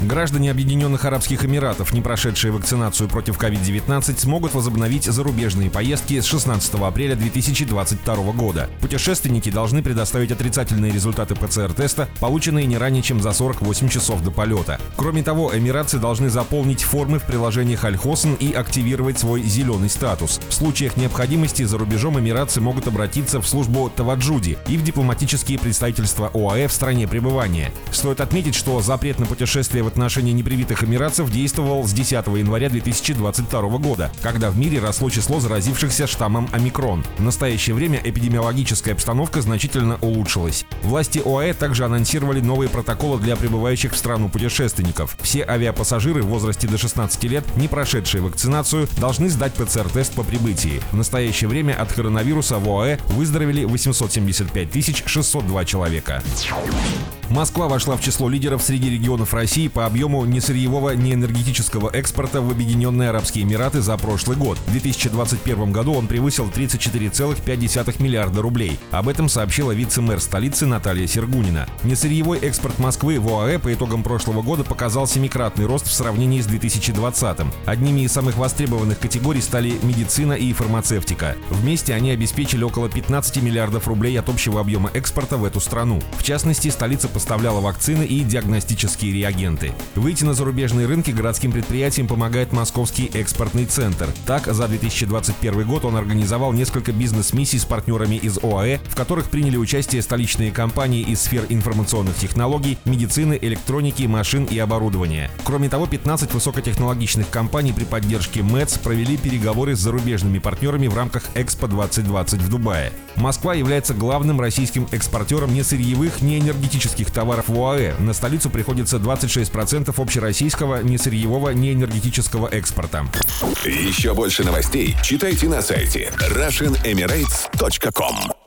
Граждане Объединенных Арабских Эмиратов, не прошедшие вакцинацию против COVID-19, смогут возобновить зарубежные поездки с 16 апреля 2022 года. Путешественники должны предоставить отрицательные результаты ПЦР-теста, полученные не ранее, чем за 48 часов до полета. Кроме того, эмиратцы должны заполнить формы в приложениях Альхосен и активировать свой зеленый статус. В случаях необходимости за рубежом эмиратцы могут обратиться в службу Таваджуди и в дипломатические представительства ОАЭ в стране пребывания. Стоит отметить, что запрет на путешествие в отношении непривитых эмиратцев действовал с 10 января 2022 года, когда в мире росло число заразившихся штаммом омикрон. В настоящее время эпидемиологическая обстановка значительно улучшилась. Власти ОАЭ также анонсировали новые протоколы для прибывающих в страну путешественников. Все авиапассажиры в возрасте до 16 лет, не прошедшие вакцинацию, должны сдать ПЦР-тест по прибытии. В настоящее время от коронавируса в ОАЭ выздоровели 875 602 человека. Москва вошла в число лидеров среди регионов России по объему несырьевого неэнергетического экспорта в Объединенные Арабские Эмираты за прошлый год. В 2021 году он превысил 34,5 миллиарда рублей. Об этом сообщила вице-мэр столицы Наталья Сергунина. Несырьевой экспорт Москвы в ОАЭ по итогам прошлого года показал семикратный рост в сравнении с 2020. Одними из самых востребованных категорий стали медицина и фармацевтика. Вместе они обеспечили около 15 миллиардов рублей от общего объема экспорта в эту страну. В частности, столица поставляла вакцины и диагностические реагенты. Выйти на зарубежные рынки городским предприятиям помогает Московский экспортный центр. Так, за 2021 год он организовал несколько бизнес-миссий с партнерами из ОАЭ, в которых приняли участие столичные компании из сфер информационных технологий, медицины, электроники, машин и оборудования. Кроме того, 15 высокотехнологичных компаний при поддержке МЭЦ провели переговоры с зарубежными партнерами в рамках Экспо 2020 в Дубае. Москва является главным российским экспортером не сырьевых, не энергетических товаров в ОАЭ. На столицу приходится 26% общероссийского несырьевого неэнергетического экспорта. Еще больше новостей читайте на сайте RussianEmirates.com